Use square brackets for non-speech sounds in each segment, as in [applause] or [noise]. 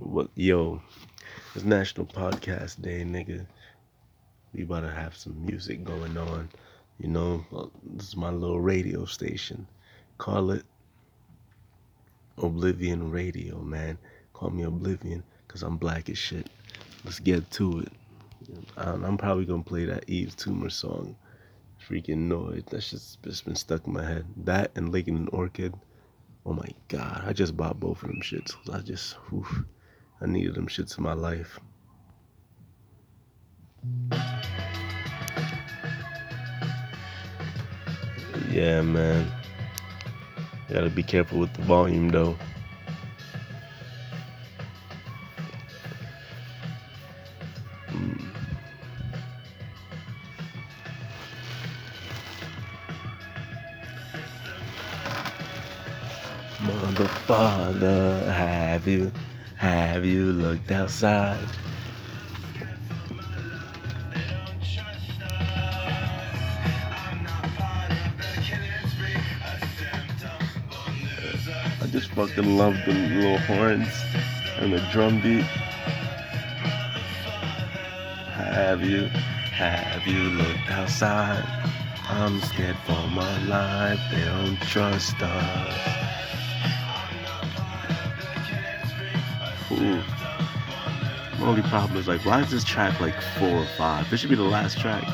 What yo, it's National Podcast Day, nigga. We about to have some music going on. You know, uh, this is my little radio station. Call it Oblivion Radio, man. Call me Oblivion, cause I'm black as shit. Let's get to it. I'm probably gonna play that Eve Tumor song. Freaking noise. That's just, just been stuck in my head. That and Licking an Orchid. Oh my god. I just bought both of them shits. I just, oof. I needed them shits in my life. Yeah, man. You gotta be careful with the volume though. Mm. Mother, father, have you, have you looked outside? I just fucking love the little horns and the drum beat. Have you, have you looked outside? I'm scared for my life, they don't trust us. Ooh. My only problem is like, why is this track like four or five? This should be the last track.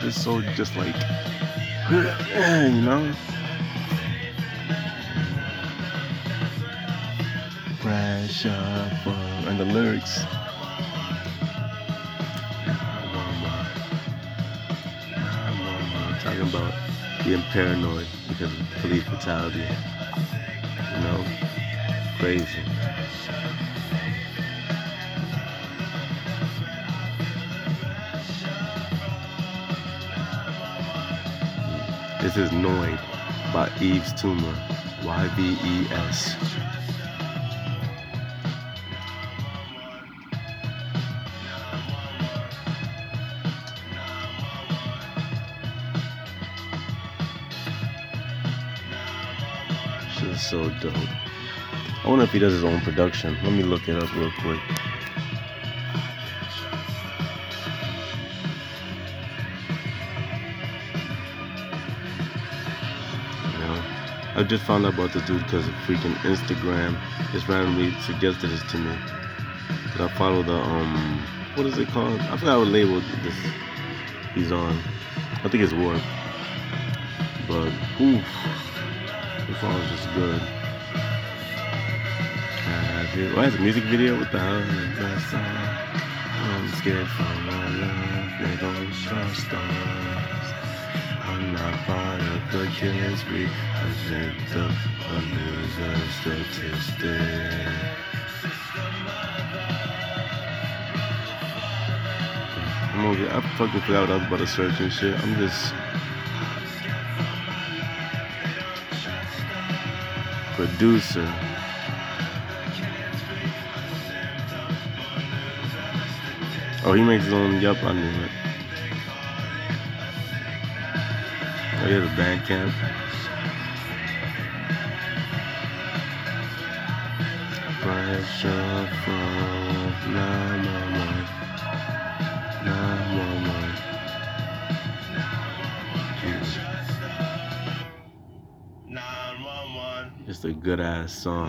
This so just like, [sighs] you know. Pressure and the lyrics. Talking about being paranoid because of police brutality. You know, crazy. This is Noid by Yves Tumor. Y-V-E-S. Shit is so dope. I wonder if he does his own production. Let me look it up real quick. Just found out about this dude because of freaking Instagram just randomly suggested this to me. Cause I follow the um, what is it called? I forgot what label this he's on. I think it's Warp. But oof, the song is just good. Why has a music video? What the that song? I'm scared for my life. They don't trust us. I'm not part of the spree. I think the loser statistic. I'm over I fucking forgot what I was about to search and shit. I'm just producer. Oh, he makes his own. Yup, I knew it. Oh, the Bandcamp. Pressure from 911. 911. It's a good ass song.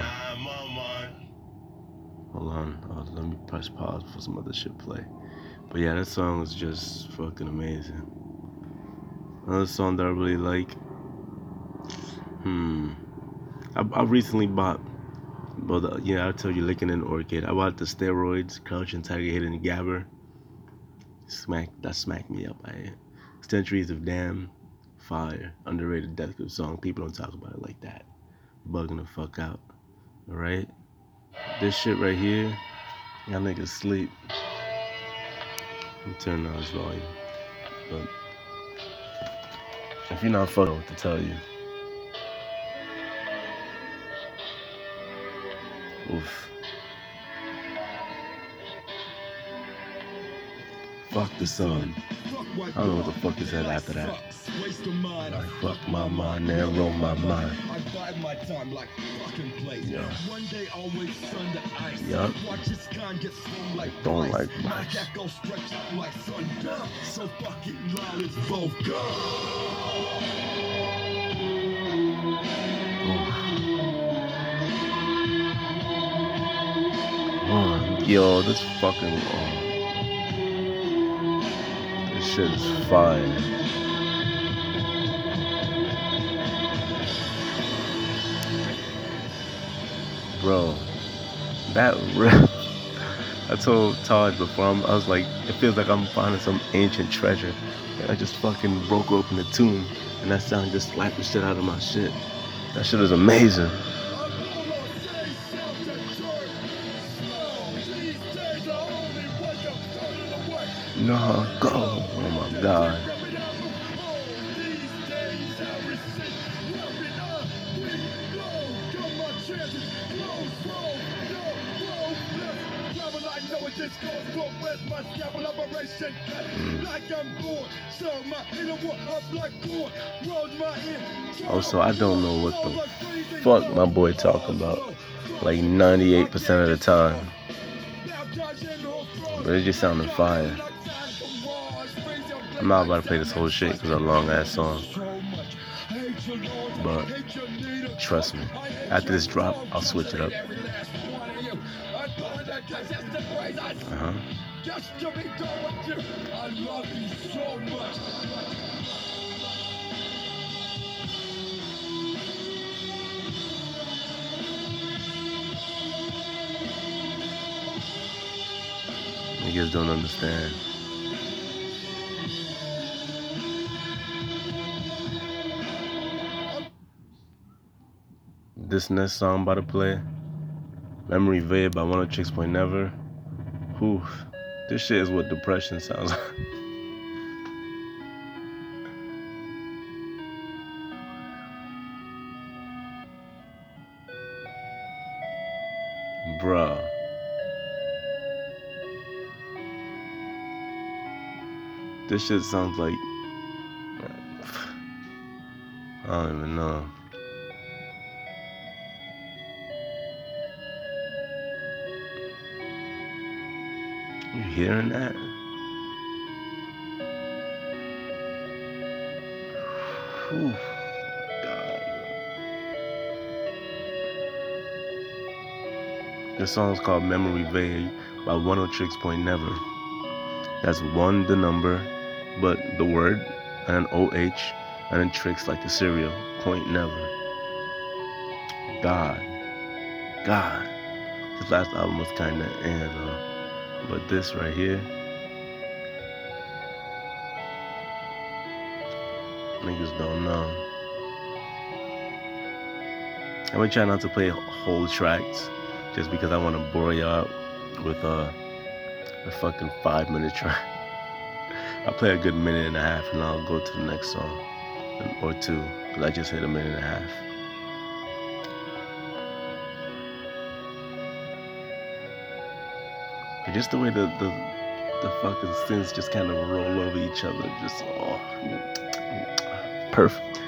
Hold on. Oh, let me press pause for some other shit play. But yeah, that song was just fucking amazing. Another song that I really like. Hmm. I, I recently bought. but the, yeah, I'll tell you, licking an orchid. I bought the steroids, crouching tiger, hidden gabber. Smack that smacked me up. I centuries of damn fire, underrated death song. People don't talk about it like that. Bugging the fuck out. All right. This shit right here, y'all niggas sleep. I'm turning on this volume, but. If you're not fucking, what to tell you. Oof. Fuck the sun. I don't know what the fuck is said after that. Like, fuck my mind, narrow my mind. I bide my time like fucking play. Yeah. Yup. I don't like much. So fucking loud both Oh, yo, this fucking. Oh. This shit is. Bro, that. [laughs] I told Taj before, I'm, I was like, it feels like I'm finding some ancient treasure. And I just fucking broke open the tomb, and that sound just slapped the shit out of my shit. That shit is amazing. No, go. Also, I don't know what the fuck my boy talking about. Like 98% of the time. But it just sounded fire. I'm not about to play this whole shit because it's a long ass song. But trust me, after this drop, I'll switch it up. Niggas don't understand. This next song I'm about to play, Memory Vade by One of Chicks Point Never. Whew, this shit is what depression sounds like. Bruh. This shit sounds like. [sighs] I don't even know. You hearing that? Whew. This song is called Memory Vade by One O Tricks Point Never. That's one the number, but the word and an OH and then tricks like the cereal. Point never. God. God. His last album was kinda eh though. But this right here. Niggas don't know. I'm gonna try not to play whole tracks just because I wanna bore you out with uh, a fucking five minute track. [laughs] I'll play a good minute and a half and I'll go to the next song or two because I just hit a minute and a half. And just the way the, the the fucking sins just kind of roll over each other, just oh, mm, mm, mm. perfect.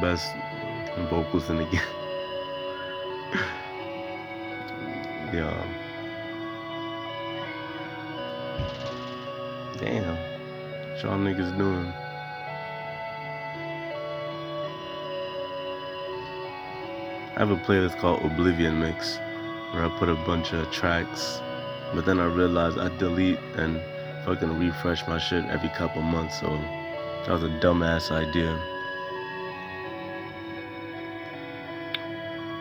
Best vocals in the game. yeah. Damn. What y'all niggas doing? I have a playlist called Oblivion Mix where I put a bunch of tracks, but then I realized I delete and fucking refresh my shit every couple months, so that was a dumbass idea.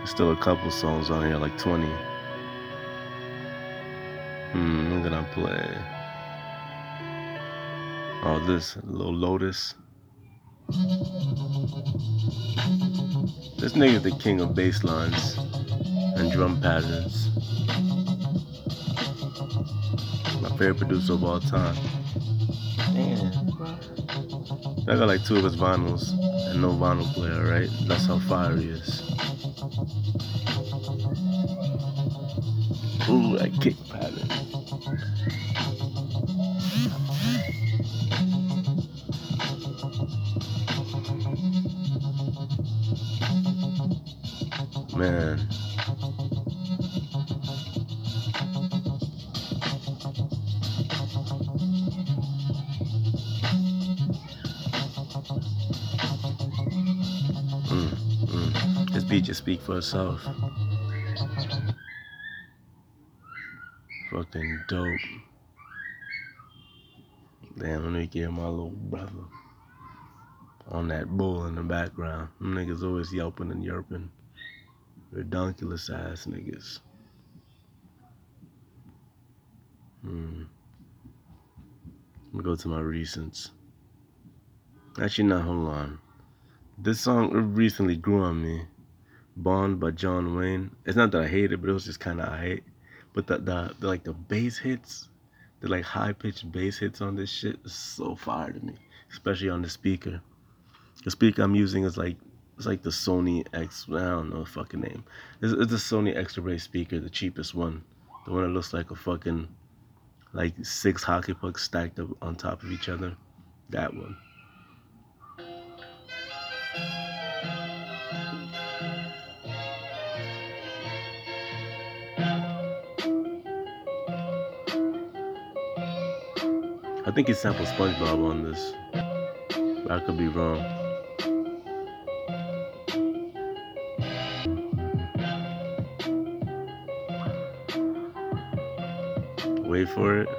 There's still a couple songs on here, like 20. Hmm, I'm gonna I play? Oh, this little Lotus. This nigga's the king of bass lines and drum patterns. My favorite producer of all time. Damn, I got like two of his vinyls and no vinyl player, right? That's how fire he is. Ooh, that kick pattern. Man. Mm, mm. This beat just speak for itself. Fucking dope. Damn, let me get my little brother on that bull in the background. Them niggas always yelping and yerping. Redonkulous ass niggas. Hmm. Let me go to my recents. Actually, not. Hold on. This song recently grew on me. Bond by John Wayne. It's not that I hate it, but it was just kind of I hate. But the, the, the like the bass hits, the like high pitched bass hits on this shit is so fire to me, especially on the speaker. The speaker I'm using is like it's like the Sony X. I don't know the fucking name. It's, it's the Sony Extra Bass speaker, the cheapest one, the one that looks like a fucking like six hockey pucks stacked up on top of each other. That one. Think he sampled SpongeBob on this. I could be wrong. Wait for it.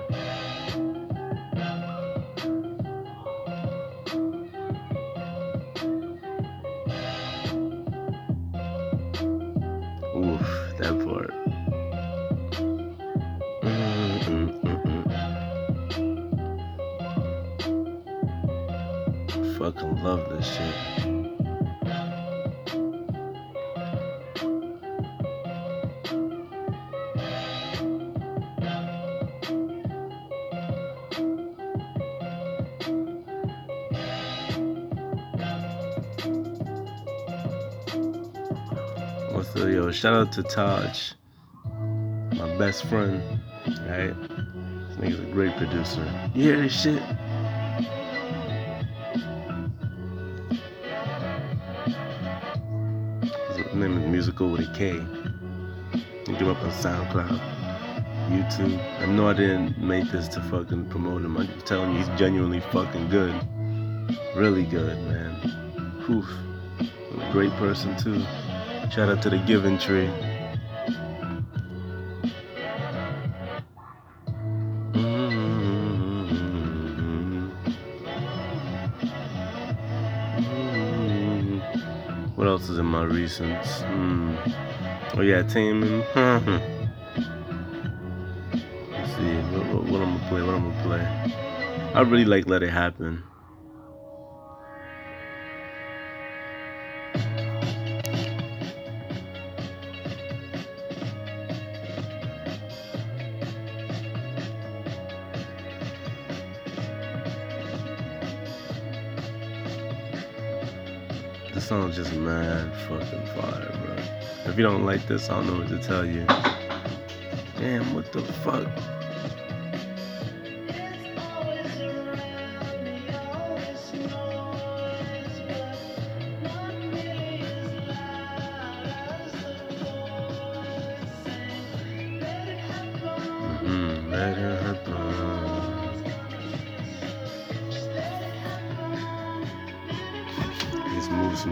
The yo? Shout out to Taj, my best friend. Right? This nigga's a great producer. You hear this shit? His name is Musical with a K. Look him up on SoundCloud, YouTube. I know I didn't make this to fucking promote him. I'm telling you, he's genuinely fucking good. Really good, man. A great person, too. Shout out to the Giving Tree. What else is in my recents? Hmm. Oh yeah, Taming. [laughs] Let's see. What, what, what I'm gonna play? What I'm gonna play? I really like Let It Happen. Fucking fire, bro. If you don't like this, I don't know what to tell you. Damn, what the fuck?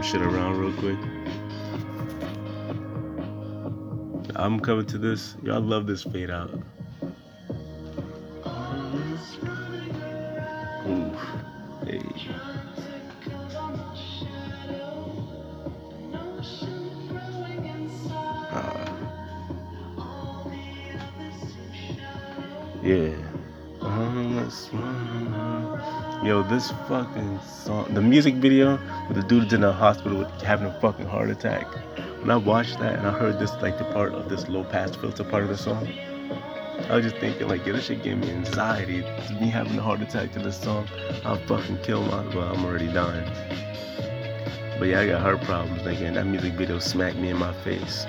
Shit around real quick. I'm coming to this. Y'all love this fade out. Oof. Hey. Ah. Yeah. Yo, this fucking song, the music video with the dude's in the hospital having a fucking heart attack. When I watched that and I heard this, like the part of this low pass filter part of the song, I was just thinking, like, yo, this shit gave me anxiety. Me having a heart attack to this song, I'll fucking kill my, well, I'm already dying. But yeah, I got heart problems, and that music video smacked me in my face.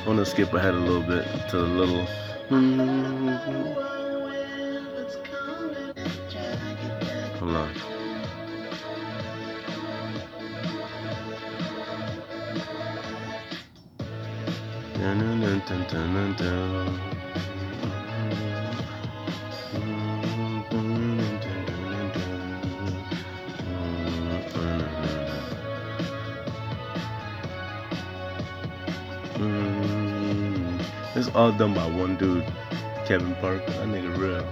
I'm gonna skip ahead a little bit to the little. Hold on. Dun, dun, dun, dun, dun, It's all done by one dude, Kevin Parker. That nigga real.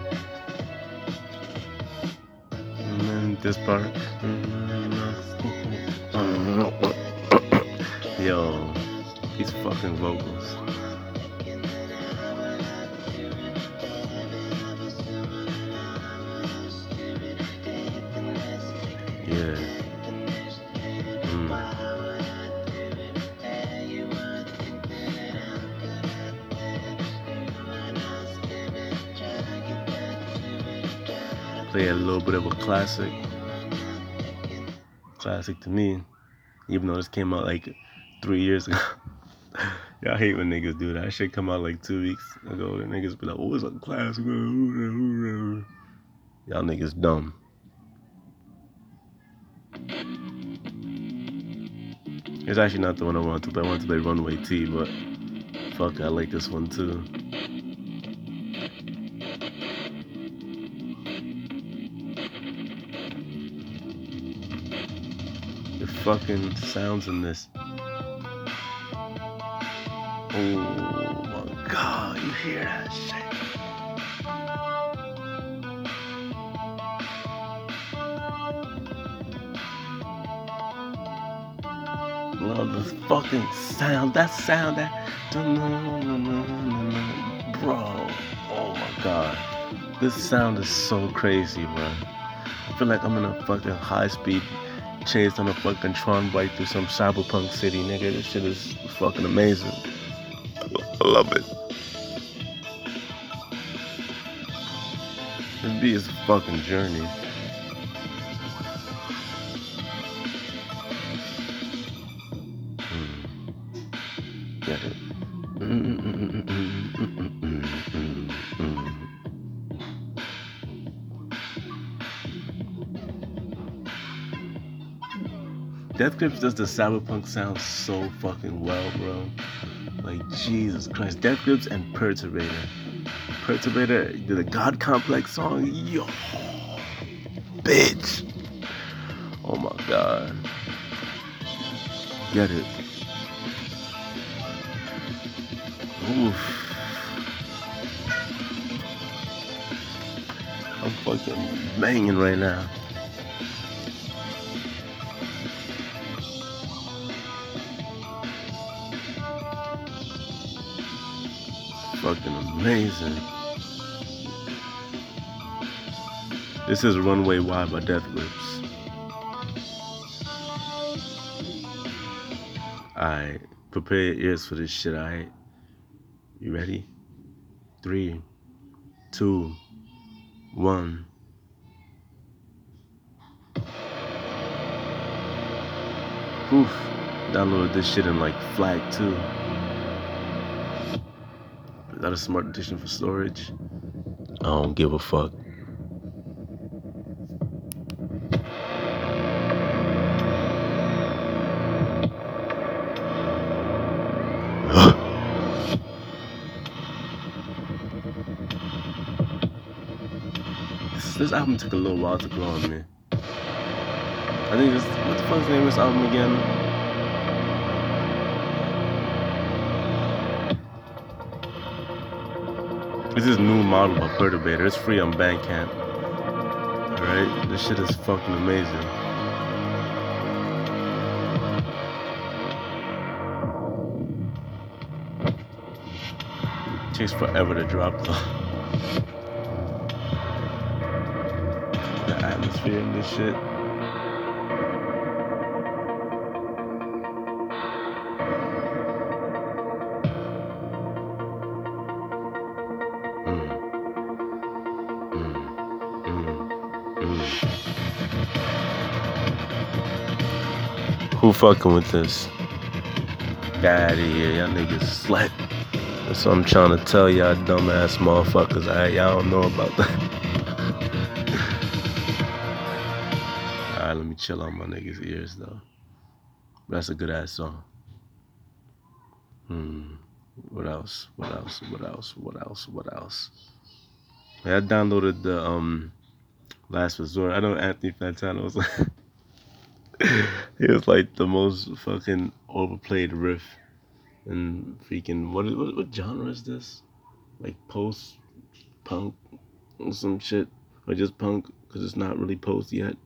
And then this part. Mm-hmm. Yo, these fucking vocals. Play a little bit of a classic. Classic to me. Even though this came out like three years ago. [laughs] Y'all hate when niggas do that. Shit come out like two weeks ago. The niggas be like, oh, it's a classic. Y'all niggas dumb. It's actually not the one I want to play. I want to play Runway T, but fuck, I like this one too. Fucking sounds in this. Oh my god, you hear that shit? Love this fucking sound. That sound, that. Bro, oh my god. This sound is so crazy, bro. I feel like I'm in a fucking high speed chase on a fucking Tron bike through some cyberpunk city, nigga. This shit is fucking amazing. I love it. This beat is a fucking journey. Hmm. Get it. Death Grips does the cyberpunk sound so fucking well, bro. Like Jesus Christ. Death Grips and Perturbator. Perturbator the God Complex song. Yo, bitch. Oh my god. Get it. Oof. I'm fucking banging right now. Fucking amazing. This is Runway Y by Death Grips. Alright, prepare your ears for this shit, alright? You ready? Three, two, one. Oof. Downloaded this shit in like FLAC too. That a smart addition for storage? I don't give a fuck. this, [sighs] this album took a little while to grow on me. I think this what the fuck's the name of this album again? This is new model by Perturbator. It's free on Bandcamp. Alright? This shit is fucking amazing. takes forever to drop though. the atmosphere in this shit. Who fucking with this? Get out of here, y'all niggas slack. That's what I'm trying to tell y'all dumbass motherfuckers. I, y'all don't know about that. [laughs] Alright, let me chill on my niggas' ears though. That's a good ass song. Hmm. What else? What else? What else? What else? What else? I downloaded the um Last Resort. I know Anthony Fantano was [laughs] like he was like the most fucking overplayed riff and freaking what, what what genre is this? Like post punk or some shit or just punk because it's not really post yet.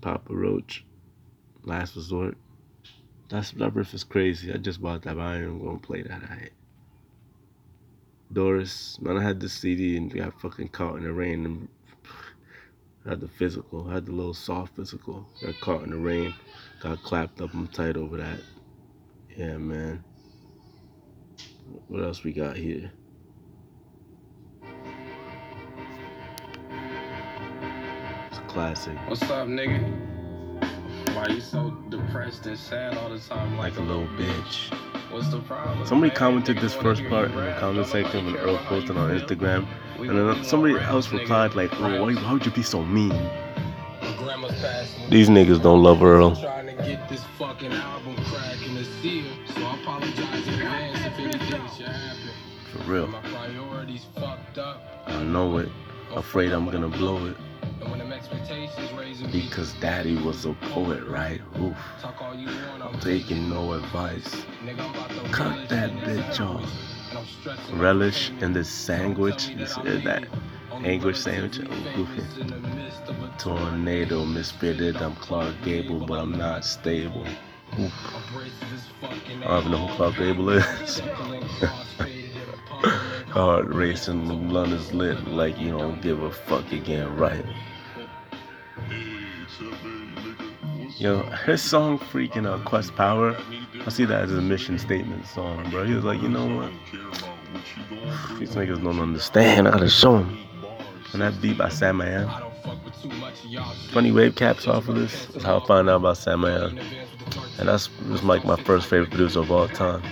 Papa Roach, Last Resort. That's that riff is crazy. I just bought that, but I ain't gonna play that. I Doris, man, I had this CD and got fucking caught in the rain and had the physical, had the little soft physical. Got caught in the rain, got clapped up. I'm tight over that. Yeah, man. What else we got here? It's a classic. What's up, nigga? Why you so depressed and sad all the time Like a little bitch. What's the problem? Somebody man? commented this first part in the comment section when Earl posted on? Instagram. We And then somebody else replied like, oh, why, why would you be so mean? These niggas don't love Earl. Trying to get this fucking album cracking the seal, so I apologize in advance if anything should happen. For real. My priorities fucked. I know it. Oh, Afraid I'm gonna blow it. And when them expectations raising me, Because daddy was a poet, right? Oof. talk all you want, I'm I'm taking no advice. Nigga, I'm about to Cut that bitch off. Relish in this sandwich. Me You that anguish sandwich? a [laughs] Tornado misfitted. I'm Clark Gable, but I'm not stable. Oof. I don't know who Clark Gable is. [laughs] Heart racing, is lit like you don't give a fuck again, right? Yo, his song freaking uh, Quest Power, I see that as a mission statement song, bro. He was like, you know what? These niggas don't understand. I gotta show them. And that beat by Sam shit. Funny wave caps off of this. That's how I found out about Sam Man. And that's was like my first favorite producer of all time.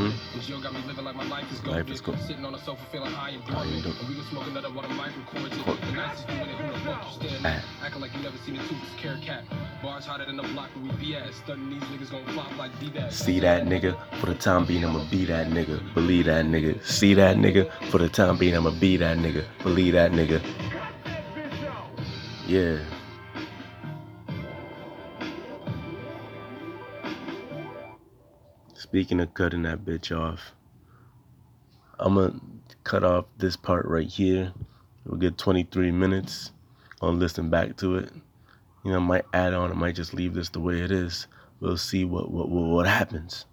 License for Mhm. it. And Jill got me living like my life is Life golden. is good. Sitting on the sofa feeling high and High dormant. dormant. And we was smoking another one of my records. Cool. The nicest doing it, who the fuck you stand Ah. Acting like you never seen a toothless carrot cat. Bars hotter than the block where we be at. Stunning these niggas gon' flop like D-Bag. See that nigga? For the time being, I'ma be that nigga. Believe that nigga. See that nigga? For the time being, I'ma be that nigga. Believe that nigga. Yeah. Speaking of cutting that bitch off, I'ma cut off this part right here. We'll get 23 minutes. I'll listen back to it. You know, I might add on, I might just leave this the way it is. We'll see what what what, what happens.